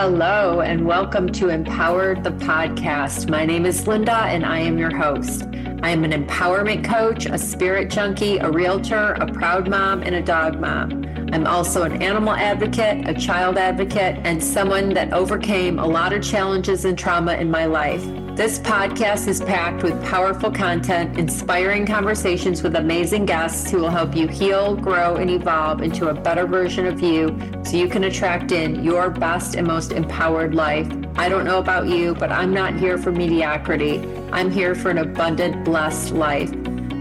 Hello, and welcome to Empowered the Podcast. My name is Linda, and I am your host. I am an empowerment coach, a spirit junkie, a realtor, a proud mom, and a dog mom. I'm also an animal advocate, a child advocate, and someone that overcame a lot of challenges and trauma in my life. This podcast is packed with powerful content, inspiring conversations with amazing guests who will help you heal, grow, and evolve into a better version of you so you can attract in your best and most empowered life. I don't know about you, but I'm not here for mediocrity. I'm here for an abundant, blessed life.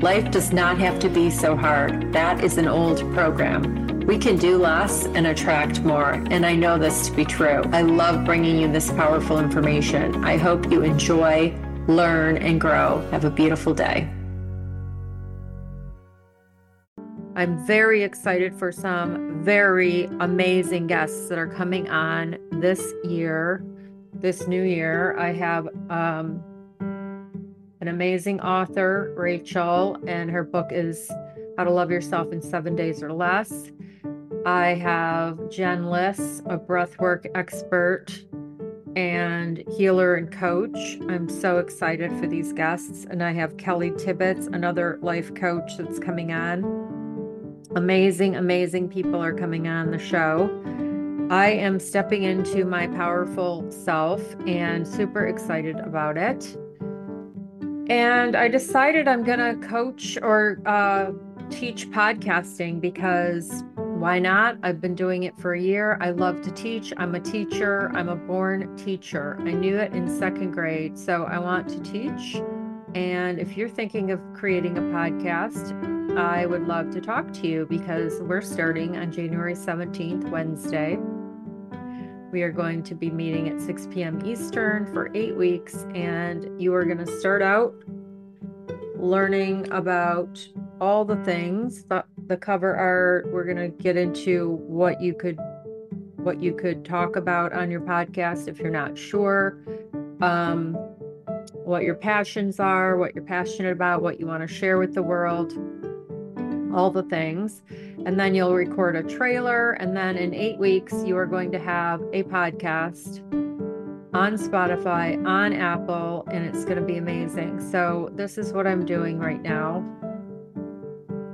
Life does not have to be so hard. That is an old program. We can do less and attract more, and I know this to be true. I love bringing you this powerful information. I hope you enjoy, learn, and grow. Have a beautiful day. I'm very excited for some very amazing guests that are coming on this year, this new year. I have um, an amazing author, Rachel, and her book is How to Love Yourself in Seven Days or Less. I have Jen Liss, a breathwork expert and healer and coach. I'm so excited for these guests. And I have Kelly Tibbetts, another life coach that's coming on. Amazing, amazing people are coming on the show. I am stepping into my powerful self and super excited about it. And I decided I'm going to coach or uh, teach podcasting because why not? I've been doing it for a year. I love to teach. I'm a teacher. I'm a born teacher. I knew it in second grade. So I want to teach. And if you're thinking of creating a podcast, I would love to talk to you because we're starting on January 17th, Wednesday. We are going to be meeting at 6 p.m. Eastern for eight weeks, and you are going to start out learning about all the things the, the cover art we're going to get into what you could what you could talk about on your podcast if you're not sure um, what your passions are what you're passionate about what you want to share with the world all the things and then you'll record a trailer and then in eight weeks you are going to have a podcast on Spotify, on Apple, and it's going to be amazing. So, this is what I'm doing right now.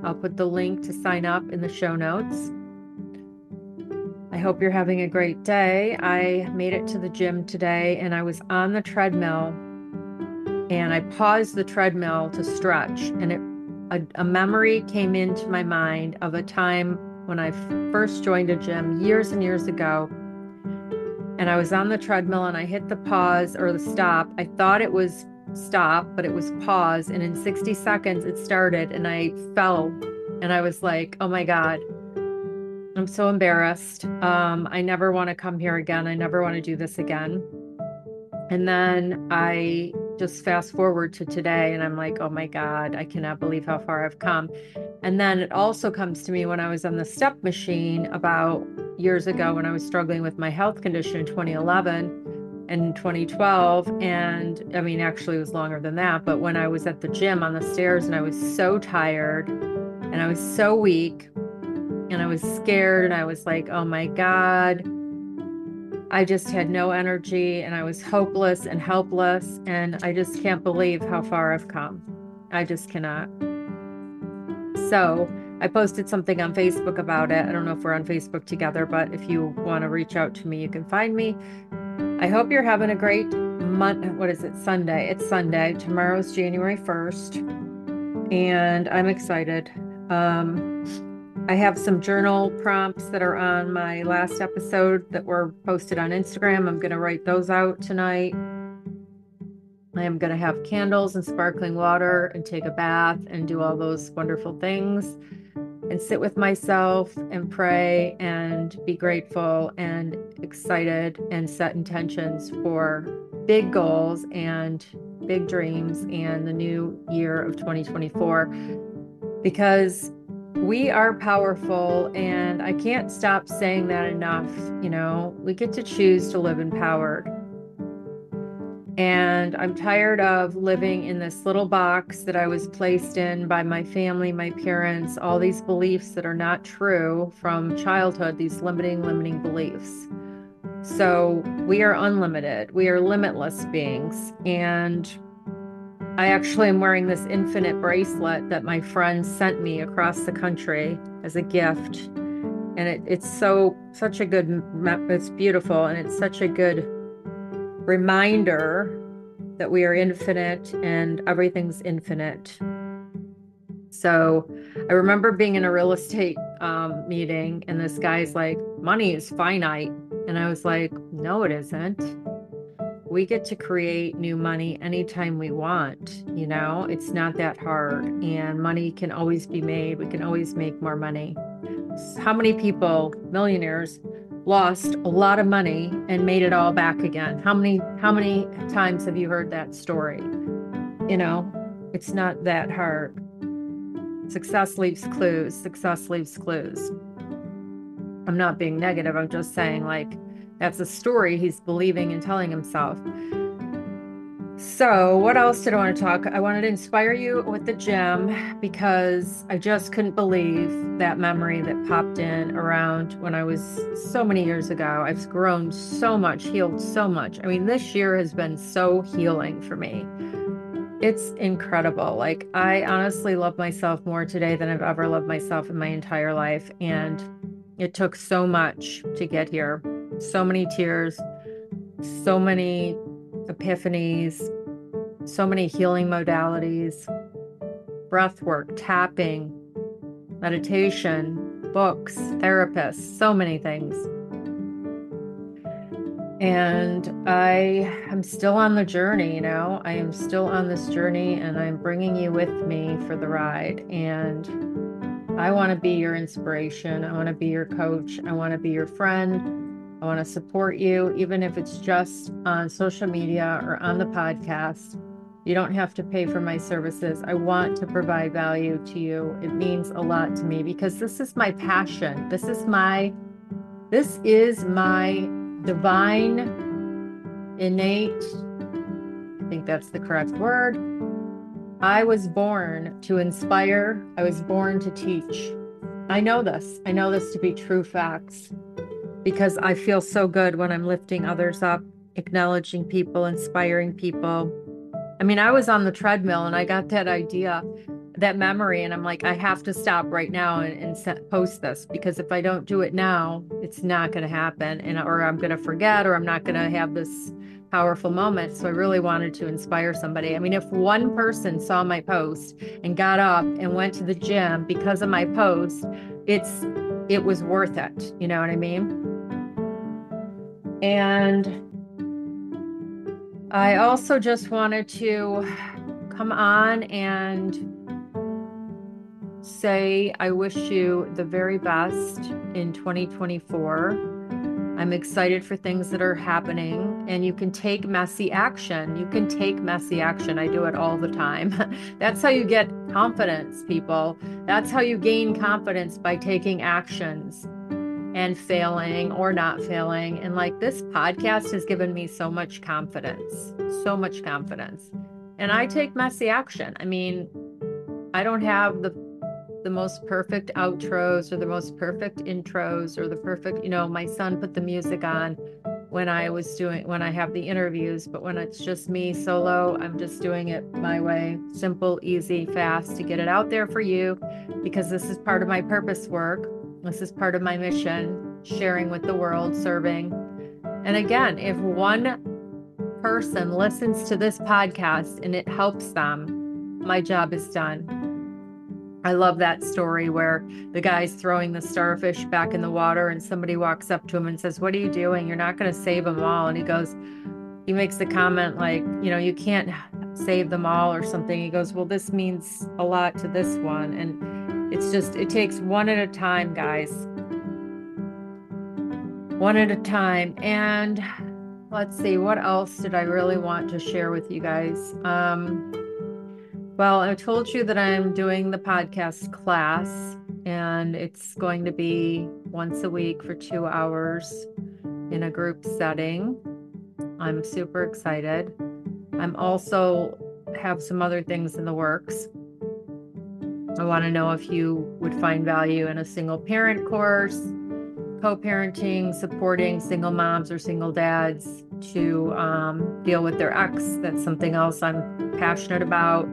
I'll put the link to sign up in the show notes. I hope you're having a great day. I made it to the gym today and I was on the treadmill and I paused the treadmill to stretch and it a, a memory came into my mind of a time when I first joined a gym years and years ago and I was on the treadmill and I hit the pause or the stop. I thought it was stop, but it was pause. And in 60 seconds, it started and I fell. And I was like, oh my God, I'm so embarrassed. Um, I never want to come here again. I never want to do this again. And then I just fast forward to today and I'm like, oh my God, I cannot believe how far I've come. And then it also comes to me when I was on the step machine about years ago when I was struggling with my health condition in 2011 and 2012. And I mean, actually, it was longer than that. But when I was at the gym on the stairs and I was so tired and I was so weak and I was scared and I was like, oh my God. I just had no energy and I was hopeless and helpless. And I just can't believe how far I've come. I just cannot. So, I posted something on Facebook about it. I don't know if we're on Facebook together, but if you want to reach out to me, you can find me. I hope you're having a great month. What is it? Sunday. It's Sunday. Tomorrow's January 1st. And I'm excited. Um, I have some journal prompts that are on my last episode that were posted on Instagram. I'm going to write those out tonight. I am going to have candles and sparkling water and take a bath and do all those wonderful things and sit with myself and pray and be grateful and excited and set intentions for big goals and big dreams and the new year of 2024 because we are powerful and I can't stop saying that enough. You know, we get to choose to live empowered. And I'm tired of living in this little box that I was placed in by my family, my parents, all these beliefs that are not true from childhood, these limiting, limiting beliefs. So we are unlimited, we are limitless beings. And I actually am wearing this infinite bracelet that my friend sent me across the country as a gift. And it, it's so, such a good, it's beautiful. And it's such a good reminder that we are infinite and everything's infinite. So I remember being in a real estate um, meeting, and this guy's like, money is finite. And I was like, no, it isn't. We get to create new money anytime we want. You know, it's not that hard. And money can always be made. We can always make more money. How many people, millionaires, lost a lot of money and made it all back again? How many how many times have you heard that story? You know, it's not that hard. Success leaves clues. Success leaves clues. I'm not being negative. I'm just saying, like, that's a story he's believing and telling himself. So, what else did I want to talk? I wanted to inspire you with the gym because I just couldn't believe that memory that popped in around when I was so many years ago. I've grown so much, healed so much. I mean, this year has been so healing for me it's incredible. Like, I honestly love myself more today than I've ever loved myself in my entire life. And it took so much to get here so many tears, so many epiphanies, so many healing modalities, breath work, tapping, meditation, books, therapists, so many things. And I am still on the journey, you know, I am still on this journey and I'm bringing you with me for the ride. And I want to be your inspiration. I want to be your coach. I want to be your friend. I want to support you, even if it's just on social media or on the podcast. You don't have to pay for my services. I want to provide value to you. It means a lot to me because this is my passion. This is my this is my divine, innate, I think that's the correct word. I was born to inspire, I was born to teach. I know this. I know this to be true facts because I feel so good when I'm lifting others up, acknowledging people, inspiring people. I mean, I was on the treadmill and I got that idea that memory and i'm like i have to stop right now and, and set, post this because if i don't do it now it's not going to happen and or i'm going to forget or i'm not going to have this powerful moment. So i really wanted to inspire somebody. I mean if one person saw my post and got up and went to the gym because of my post it's it was worth it you know what i mean and i also just wanted to come on and say I wish you the very best in 2024. I'm excited for things that are happening, and you can take messy action. You can take messy action. I do it all the time. That's how you get confidence, people. That's how you gain confidence by taking actions and failing or not failing. And like this podcast has given me so much confidence, so much confidence. And I take messy action. I mean, I don't have the the most perfect outros or the most perfect intros or the perfect, you know, my son put the music on when I was doing when I have the interviews, but when it's just me solo, I'm just doing it my way, simple, easy, fast to get it out there for you because this is part of my purpose work. This is part of my mission, sharing with the world, serving. And again, if one person listens to this podcast and it helps them, my job is done. I love that story where the guy's throwing the starfish back in the water and somebody walks up to him and says, What are you doing? You're not going to save them all. And he goes, he makes the comment like, You know, you can't save them all or something. He goes, Well, this means a lot to this one. And it's just, it takes one at a time, guys. One at a time. And let's see, what else did I really want to share with you guys? Um, well, I told you that I'm doing the podcast class, and it's going to be once a week for two hours in a group setting. I'm super excited. I'm also have some other things in the works. I want to know if you would find value in a single parent course, co parenting, supporting single moms or single dads to um, deal with their ex. That's something else I'm passionate about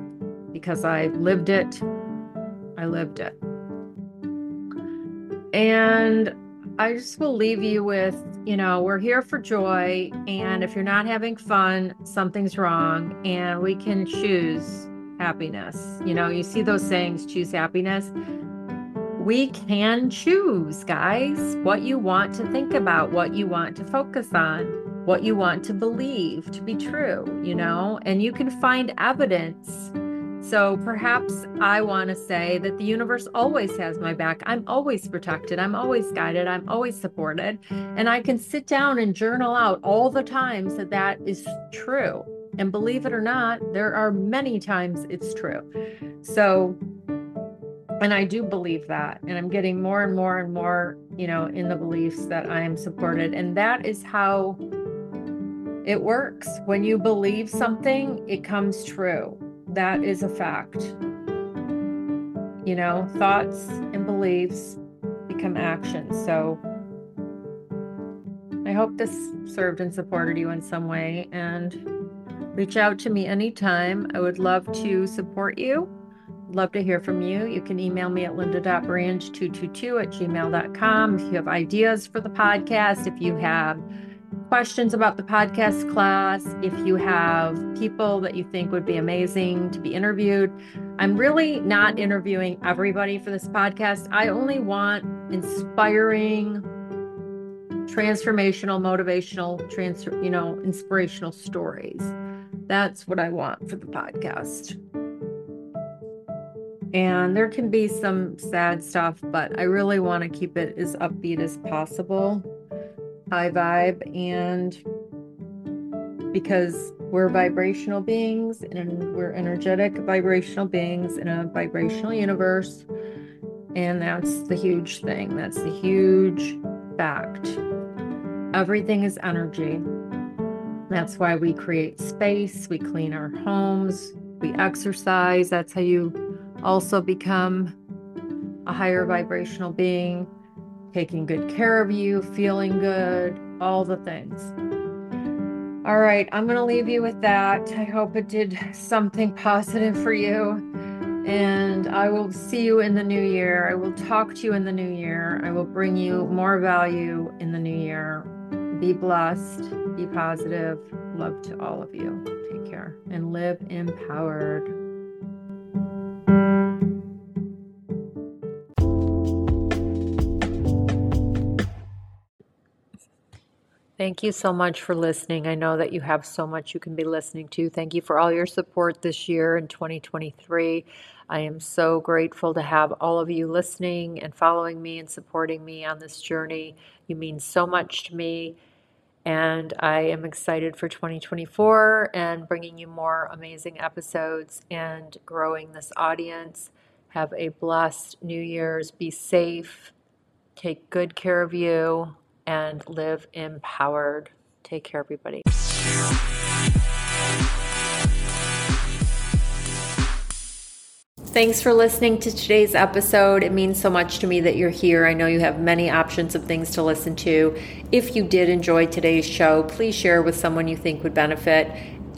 because I lived it. I lived it. And I just will leave you with you know, we're here for joy. And if you're not having fun, something's wrong. And we can choose happiness. You know, you see those sayings, choose happiness. We can choose, guys, what you want to think about, what you want to focus on, what you want to believe to be true, you know, and you can find evidence so perhaps I want to say that the universe always has my back. I'm always protected. I'm always guided. I'm always supported. And I can sit down and journal out all the times that that is true. And believe it or not, there are many times it's true. So, and I do believe that. And I'm getting more and more and more, you know, in the beliefs that I am supported. And that is how it works. When you believe something, it comes true that is a fact. You know, thoughts and beliefs become actions. So I hope this served and supported you in some way. And reach out to me anytime. I would love to support you. Love to hear from you. You can email me at linda.brand222 at gmail.com if you have ideas for the podcast, if you have questions about the podcast class, if you have people that you think would be amazing to be interviewed, I'm really not interviewing everybody for this podcast. I only want inspiring, transformational, motivational, transfer, you know, inspirational stories. That's what I want for the podcast. And there can be some sad stuff, but I really want to keep it as upbeat as possible high vibe and because we're vibrational beings and we're energetic vibrational beings in a vibrational universe and that's the huge thing. That's the huge fact. Everything is energy that's why we create space we clean our homes we exercise that's how you also become a higher vibrational being taking good care of you, feeling good, all the things. All right, I'm going to leave you with that. I hope it did something positive for you. And I will see you in the new year. I will talk to you in the new year. I will bring you more value in the new year. Be blessed, be positive. Love to all of you. Take care and live empowered. Thank you so much for listening. I know that you have so much you can be listening to. Thank you for all your support this year in 2023. I am so grateful to have all of you listening and following me and supporting me on this journey. You mean so much to me. And I am excited for 2024 and bringing you more amazing episodes and growing this audience. Have a blessed New Year's. Be safe. Take good care of you and live empowered. Take care, everybody. Thanks for listening to today's episode. It means so much to me that you're here. I know you have many options of things to listen to. If you did enjoy today's show, please share with someone you think would benefit.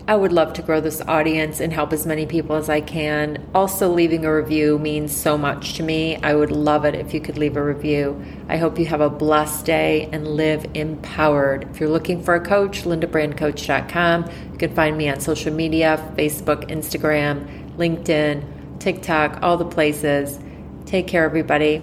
I would love to grow this audience and help as many people as I can. Also, leaving a review means so much to me. I would love it if you could leave a review. I hope you have a blessed day and live empowered. If you're looking for a coach, lindabrandcoach.com. You can find me on social media Facebook, Instagram, LinkedIn, TikTok, all the places. Take care, everybody.